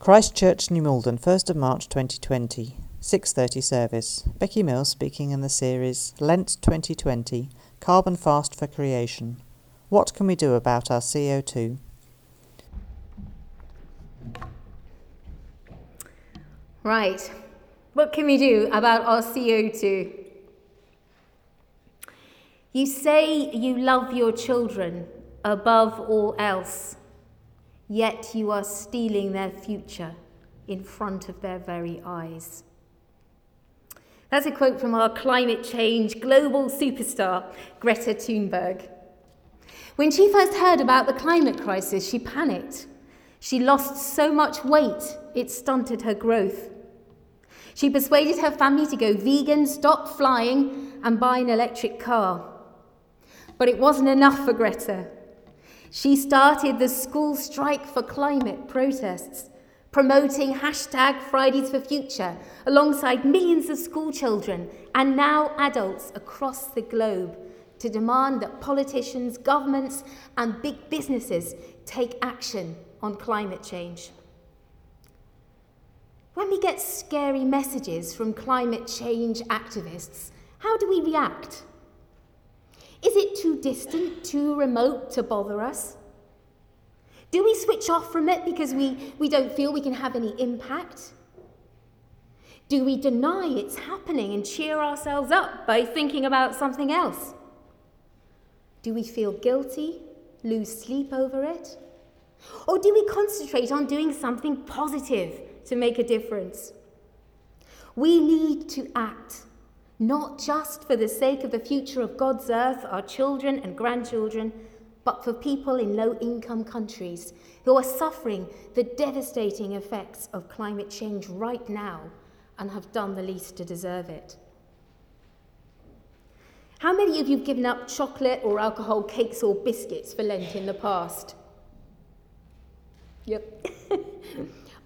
Christchurch, New Malden, 1st of March 2020, 6:30 service. Becky Mills speaking in the series Lent 2020: Carbon Fast for Creation. What can we do about our CO2? Right. What can we do about our CO2? You say you love your children above all else yet you are stealing their future in front of their very eyes. That's a quote from our climate change global superstar, Greta Thunberg. When she first heard about the climate crisis, she panicked. She lost so much weight, it stunted her growth. She persuaded her family to go vegan, stop flying, and buy an electric car. But it wasn't enough for Greta. She started the School Strike for Climate protests, promoting hashtag Fridays for Future alongside millions of school children and now adults across the globe to demand that politicians, governments, and big businesses take action on climate change. When we get scary messages from climate change activists, how do we react? Is it too distant, too remote to bother us? Do we switch off from it because we, we don't feel we can have any impact? Do we deny it's happening and cheer ourselves up by thinking about something else? Do we feel guilty, lose sleep over it? Or do we concentrate on doing something positive to make a difference? We need to act not just for the sake of the future of God's earth, our children and grandchildren, but for people in low income countries who are suffering the devastating effects of climate change right now and have done the least to deserve it. How many of you have given up chocolate or alcohol cakes or biscuits for Lent in the past? Yep.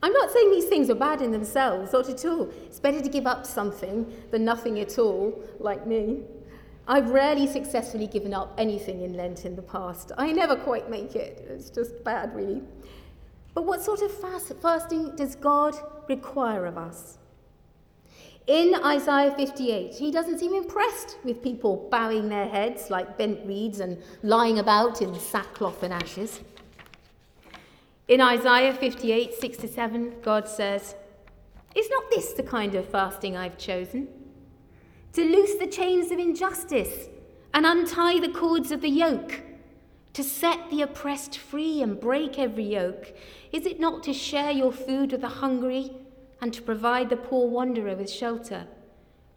I'm not saying these things are bad in themselves, not at all. It's better to give up something than nothing at all, like me. I've rarely successfully given up anything in Lent in the past. I never quite make it. It's just bad, really. But what sort of fast, fasting does God require of us? In Isaiah 58, he doesn't seem impressed with people bowing their heads like bent reeds and lying about in sackcloth and ashes. In Isaiah 58, 6 to 7, God says, Is not this the kind of fasting I've chosen? To loose the chains of injustice and untie the cords of the yoke, to set the oppressed free and break every yoke. Is it not to share your food with the hungry and to provide the poor wanderer with shelter?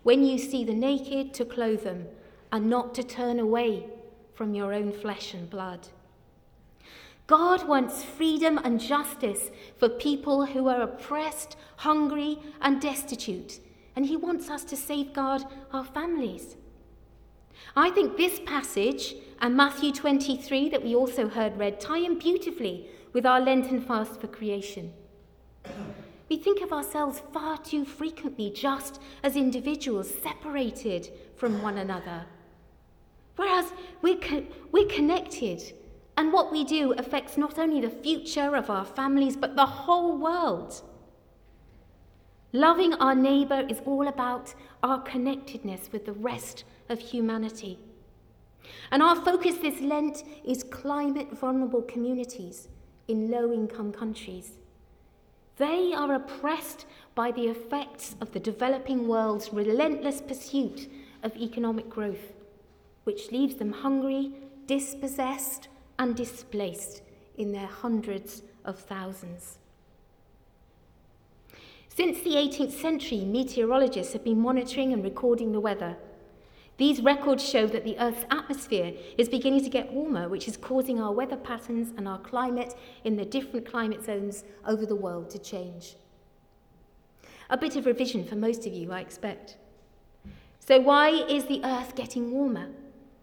When you see the naked, to clothe them, and not to turn away from your own flesh and blood. God wants freedom and justice for people who are oppressed, hungry, and destitute, and He wants us to safeguard our families. I think this passage and Matthew 23, that we also heard read, tie in beautifully with our Lenten fast for creation. We think of ourselves far too frequently just as individuals separated from one another. Whereas we're, co- we're connected and what we do affects not only the future of our families, but the whole world. Loving our neighbour is all about our connectedness with the rest of humanity. And our focus this Lent is climate vulnerable communities in low income countries. They are oppressed by the effects of the developing world's relentless pursuit of economic growth, which leaves them hungry, dispossessed, and displaced in their hundreds of thousands. Since the 18th century, meteorologists have been monitoring and recording the weather. These records show that the Earth's atmosphere is beginning to get warmer, which is causing our weather patterns and our climate in the different climate zones over the world to change. A bit of revision for most of you, I expect. So, why is the Earth getting warmer?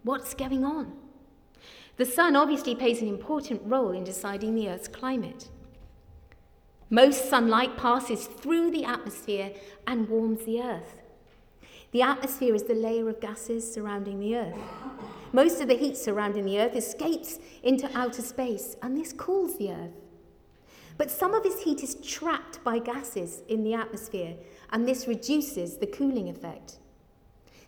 What's going on? The sun obviously plays an important role in deciding the Earth's climate. Most sunlight passes through the atmosphere and warms the Earth. The atmosphere is the layer of gases surrounding the Earth. Most of the heat surrounding the Earth escapes into outer space, and this cools the Earth. But some of this heat is trapped by gases in the atmosphere, and this reduces the cooling effect.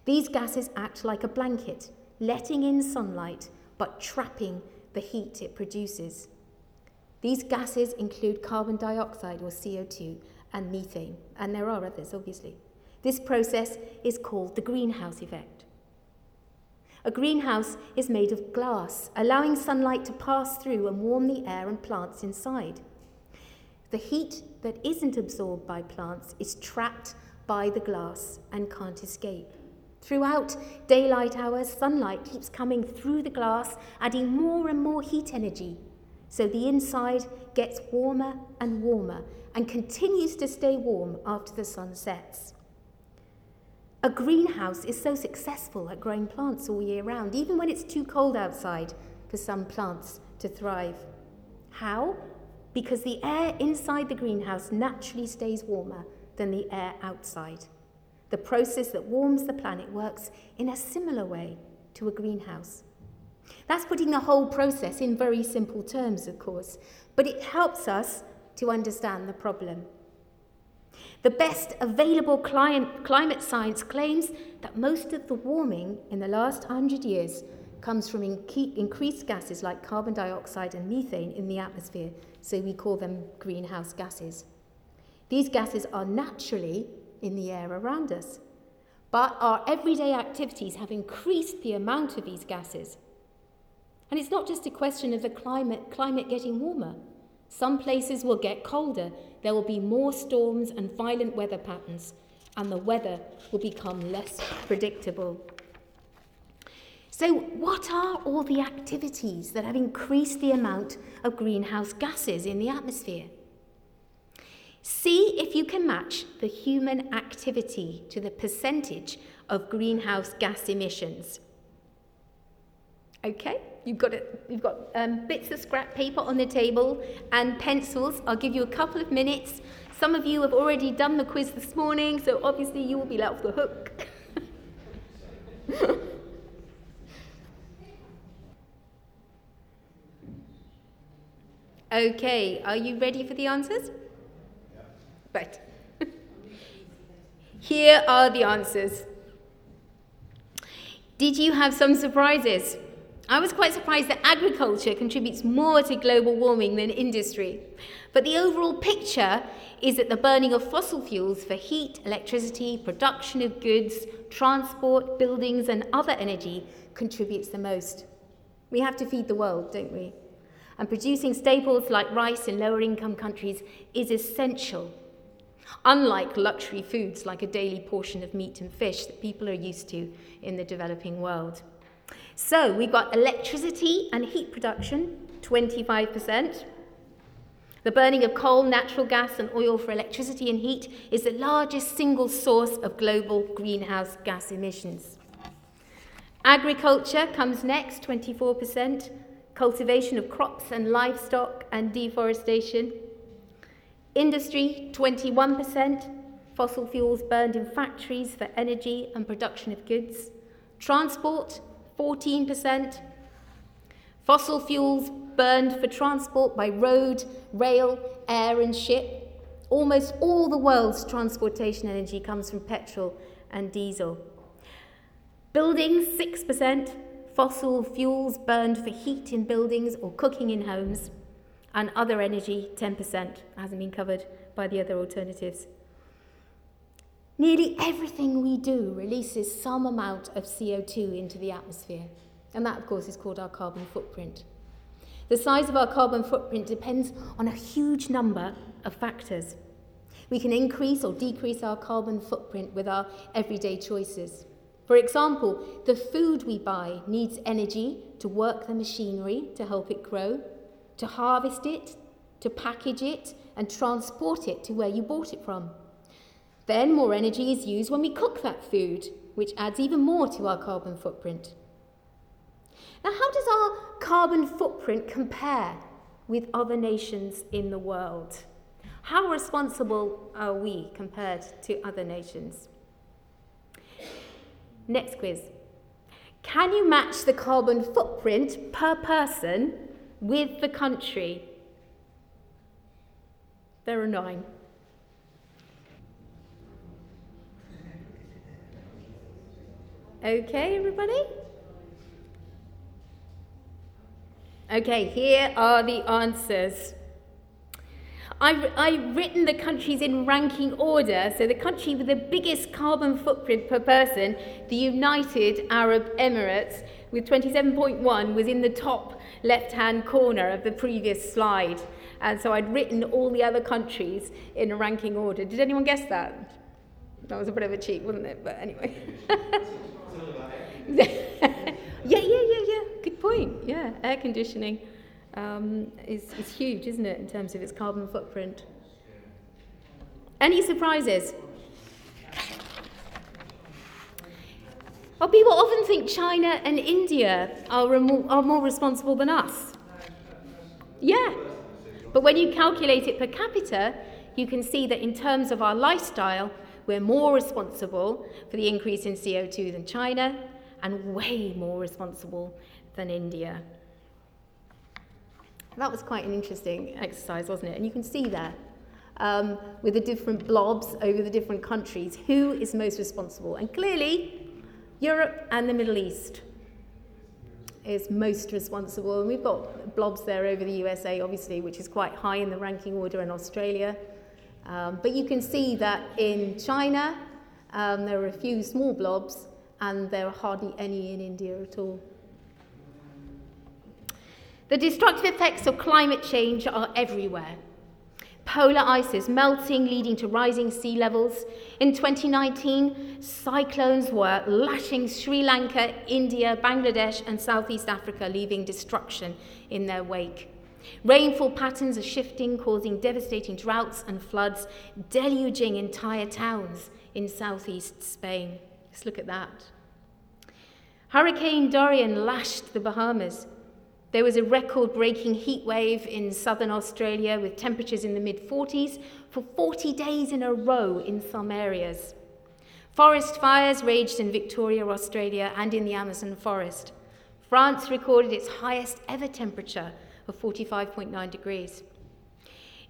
These gases act like a blanket, letting in sunlight but trapping the heat it produces. These gases include carbon dioxide or CO2 and methane, and there are others, obviously. This process is called the greenhouse effect. A greenhouse is made of glass, allowing sunlight to pass through and warm the air and plants inside. The heat that isn't absorbed by plants is trapped by the glass and can't escape. Throughout daylight hours, sunlight keeps coming through the glass, adding more and more heat energy. So the inside gets warmer and warmer and continues to stay warm after the sun sets. A greenhouse is so successful at growing plants all year round, even when it's too cold outside for some plants to thrive. How? Because the air inside the greenhouse naturally stays warmer than the air outside. The process that warms the planet works in a similar way to a greenhouse. That's putting the whole process in very simple terms, of course, but it helps us to understand the problem. The best available climate science claims that most of the warming in the last hundred years comes from increased gases like carbon dioxide and methane in the atmosphere, so we call them greenhouse gases. These gases are naturally in the air around us. But our everyday activities have increased the amount of these gases. And it's not just a question of the climate, climate getting warmer. Some places will get colder, there will be more storms and violent weather patterns, and the weather will become less predictable. So, what are all the activities that have increased the amount of greenhouse gases in the atmosphere? See if you can match the human activity to the percentage of greenhouse gas emissions. Okay, you've got, you've got um, bits of scrap paper on the table and pencils. I'll give you a couple of minutes. Some of you have already done the quiz this morning, so obviously you will be let off the hook. okay, are you ready for the answers? Right. Here are the answers. Did you have some surprises? I was quite surprised that agriculture contributes more to global warming than industry. But the overall picture is that the burning of fossil fuels for heat, electricity, production of goods, transport, buildings, and other energy contributes the most. We have to feed the world, don't we? And producing staples like rice in lower income countries is essential unlike luxury foods like a daily portion of meat and fish that people are used to in the developing world. So we've got electricity and heat production, 25%. The burning of coal, natural gas, and oil for electricity and heat is the largest single source of global greenhouse gas emissions. Agriculture comes next, 24%. Cultivation of crops and livestock and deforestation, Industry, 21%. Fossil fuels burned in factories for energy and production of goods. Transport, 14%. Fossil fuels burned for transport by road, rail, air, and ship. Almost all the world's transportation energy comes from petrol and diesel. Buildings, 6%. Fossil fuels burned for heat in buildings or cooking in homes and other energy 10% hasn't been covered by the other alternatives. Nearly everything we do releases some amount of CO2 into the atmosphere, and that, of course, is called our carbon footprint. The size of our carbon footprint depends on a huge number of factors. We can increase or decrease our carbon footprint with our everyday choices. For example, the food we buy needs energy to work the machinery to help it grow to harvest it, to package it, and transport it to where you bought it from. Then more energy is used when we cook that food, which adds even more to our carbon footprint. Now, how does our carbon footprint compare with other nations in the world? How responsible are we compared to other nations? Next quiz. Can you match the carbon footprint per person with the country. There are nine. Okay, everybody? Okay, here are the answers. I've, I've, written the countries in ranking order. So, the country with the biggest carbon footprint per person, the United Arab Emirates, with 27.1, was in the top left hand corner of the previous slide. And so, I'd written all the other countries in a ranking order. Did anyone guess that? That was a bit of a cheat, wasn't it? But anyway. yeah, yeah, yeah, yeah. Good point. Yeah, air conditioning um, is, is huge, isn't it, in terms of its carbon footprint? Any surprises? Well, people often think China and India are more, are more responsible than us. Yeah. But when you calculate it per capita, you can see that in terms of our lifestyle, we're more responsible for the increase in CO2 than China and way more responsible than India. That was quite an interesting exercise, wasn't it? And you can see there um, with the different blobs over the different countries who is most responsible. And clearly, Europe and the Middle East is most responsible. And we've got blobs there over the USA, obviously, which is quite high in the ranking order, in Australia. Um, but you can see that in China, um, there are a few small blobs, and there are hardly any in India at all. The destructive effects of climate change are everywhere. Polar ice is melting, leading to rising sea levels. In 2019, cyclones were lashing Sri Lanka, India, Bangladesh, and Southeast Africa, leaving destruction in their wake. Rainfall patterns are shifting, causing devastating droughts and floods, deluging entire towns in southeast Spain. Let's look at that. Hurricane Dorian lashed the Bahamas. There was a record breaking heat wave in southern Australia with temperatures in the mid 40s for 40 days in a row in some areas. Forest fires raged in Victoria, Australia, and in the Amazon forest. France recorded its highest ever temperature of 45.9 degrees.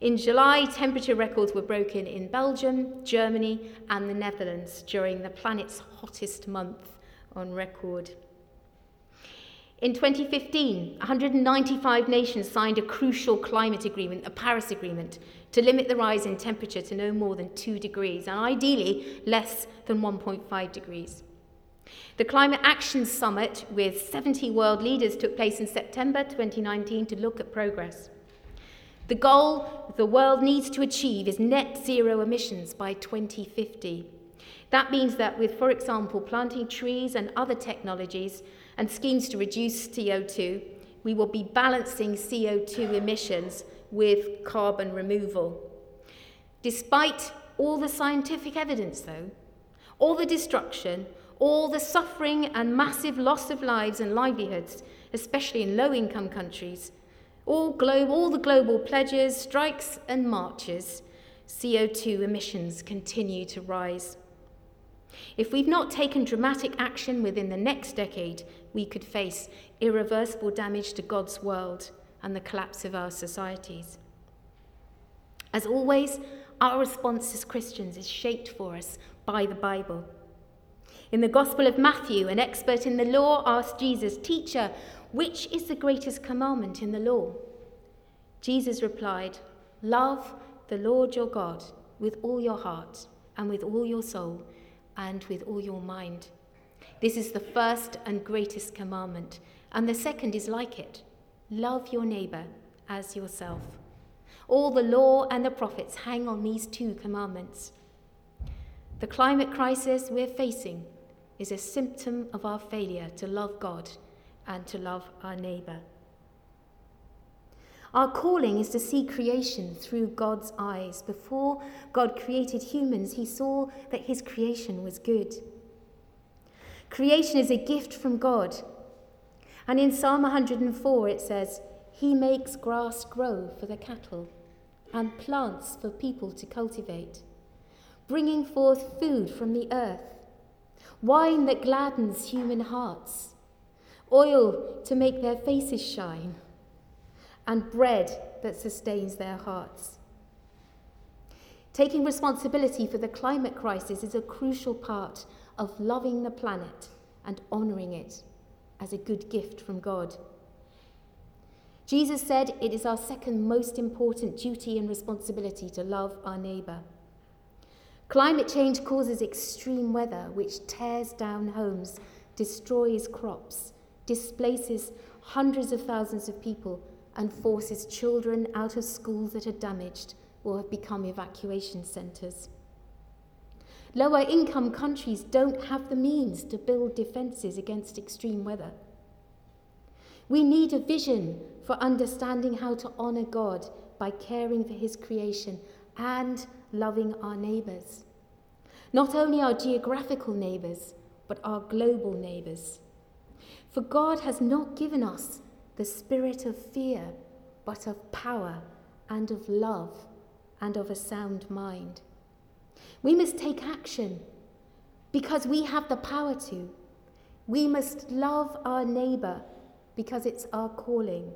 In July, temperature records were broken in Belgium, Germany, and the Netherlands during the planet's hottest month on record. In 2015, 195 nations signed a crucial climate agreement, the Paris Agreement, to limit the rise in temperature to no more than 2 degrees, and ideally less than 1.5 degrees. The Climate Action Summit with 70 world leaders took place in September 2019 to look at progress. The goal the world needs to achieve is net zero emissions by 2050. That means that with, for example, planting trees and other technologies and schemes to reduce CO2, we will be balancing CO2 emissions with carbon removal. Despite all the scientific evidence, though, all the destruction, all the suffering and massive loss of lives and livelihoods, especially in low income countries, all, glo- all the global pledges, strikes, and marches, CO2 emissions continue to rise. If we've not taken dramatic action within the next decade, we could face irreversible damage to God's world and the collapse of our societies. As always, our response as Christians is shaped for us by the Bible. In the Gospel of Matthew, an expert in the law asked Jesus, Teacher, which is the greatest commandment in the law? Jesus replied, Love the Lord your God with all your heart and with all your soul and with all your mind. This is the first and greatest commandment, and the second is like it love your neighbor as yourself. All the law and the prophets hang on these two commandments. The climate crisis we're facing is a symptom of our failure to love God and to love our neighbour. Our calling is to see creation through God's eyes. Before God created humans, he saw that his creation was good. Creation is a gift from God. And in Psalm 104 it says, He makes grass grow for the cattle and plants for people to cultivate, bringing forth food from the earth wine that gladdens human hearts, oil to make their faces shine, and bread that sustains their hearts. Taking responsibility for the climate crisis is a crucial part of loving the planet and honouring it as a good gift from God. Jesus said it is our second most important duty and responsibility to love our neighbour. Climate change causes extreme weather which tears down homes, destroys crops, displaces hundreds of thousands of people, and forces children out of schools that are damaged or have become evacuation centres. Lower income countries don't have the means to build defences against extreme weather. We need a vision for understanding how to honour God by caring for His creation and loving our neighbours. Not only our geographical neighbours, but our global neighbours. For God has not given us the spirit of fear, but of power and of love and of a sound mind. We must take action because we have the power to. We must love our neighbour because it's our calling.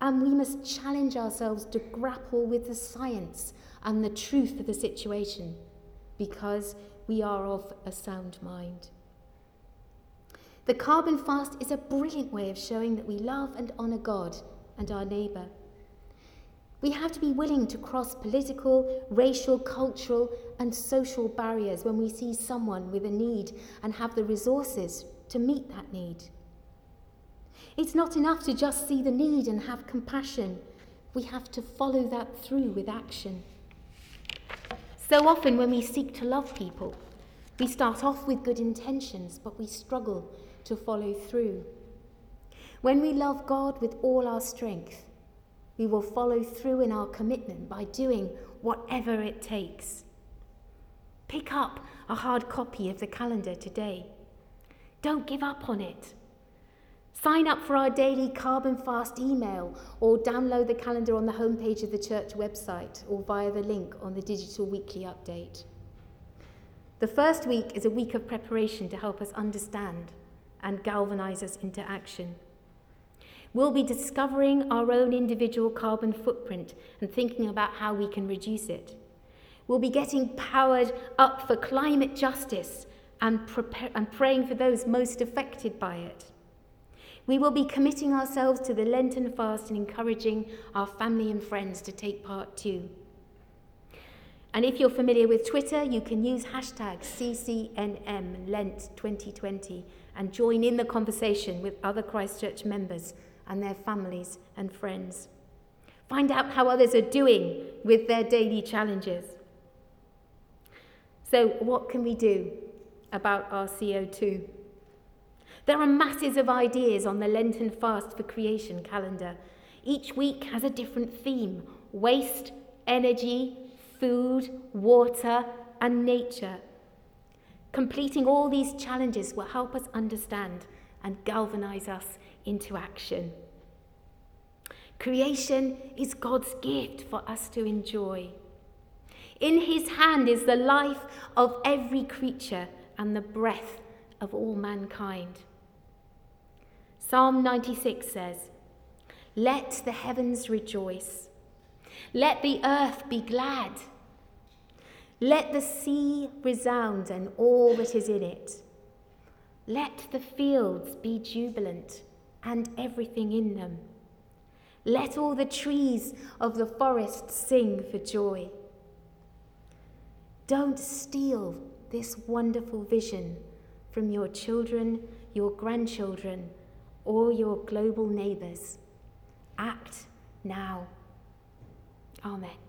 And we must challenge ourselves to grapple with the science and the truth of the situation because we are of a sound mind. The carbon fast is a brilliant way of showing that we love and honour God and our neighbour. We have to be willing to cross political, racial, cultural, and social barriers when we see someone with a need and have the resources to meet that need. It's not enough to just see the need and have compassion. We have to follow that through with action. So often, when we seek to love people, we start off with good intentions, but we struggle to follow through. When we love God with all our strength, we will follow through in our commitment by doing whatever it takes. Pick up a hard copy of the calendar today. Don't give up on it. Sign up for our daily carbon fast email or download the calendar on the homepage of the church website or via the link on the digital weekly update. The first week is a week of preparation to help us understand and galvanize us into action. We'll be discovering our own individual carbon footprint and thinking about how we can reduce it. We'll be getting powered up for climate justice and, prepare, and praying for those most affected by it. We will be committing ourselves to the Lenten fast and encouraging our family and friends to take part too. And if you're familiar with Twitter, you can use hashtag CCNMLent2020 and join in the conversation with other Christchurch members and their families and friends. Find out how others are doing with their daily challenges. So, what can we do about our CO2? There are masses of ideas on the Lenten Fast for Creation calendar. Each week has a different theme waste, energy, food, water, and nature. Completing all these challenges will help us understand and galvanize us into action. Creation is God's gift for us to enjoy. In his hand is the life of every creature and the breath of all mankind. Psalm 96 says, Let the heavens rejoice, let the earth be glad, let the sea resound and all that is in it. Let the fields be jubilant and everything in them. Let all the trees of the forest sing for joy. Don't steal this wonderful vision from your children, your grandchildren, or your global neighbours. Act now. Amen.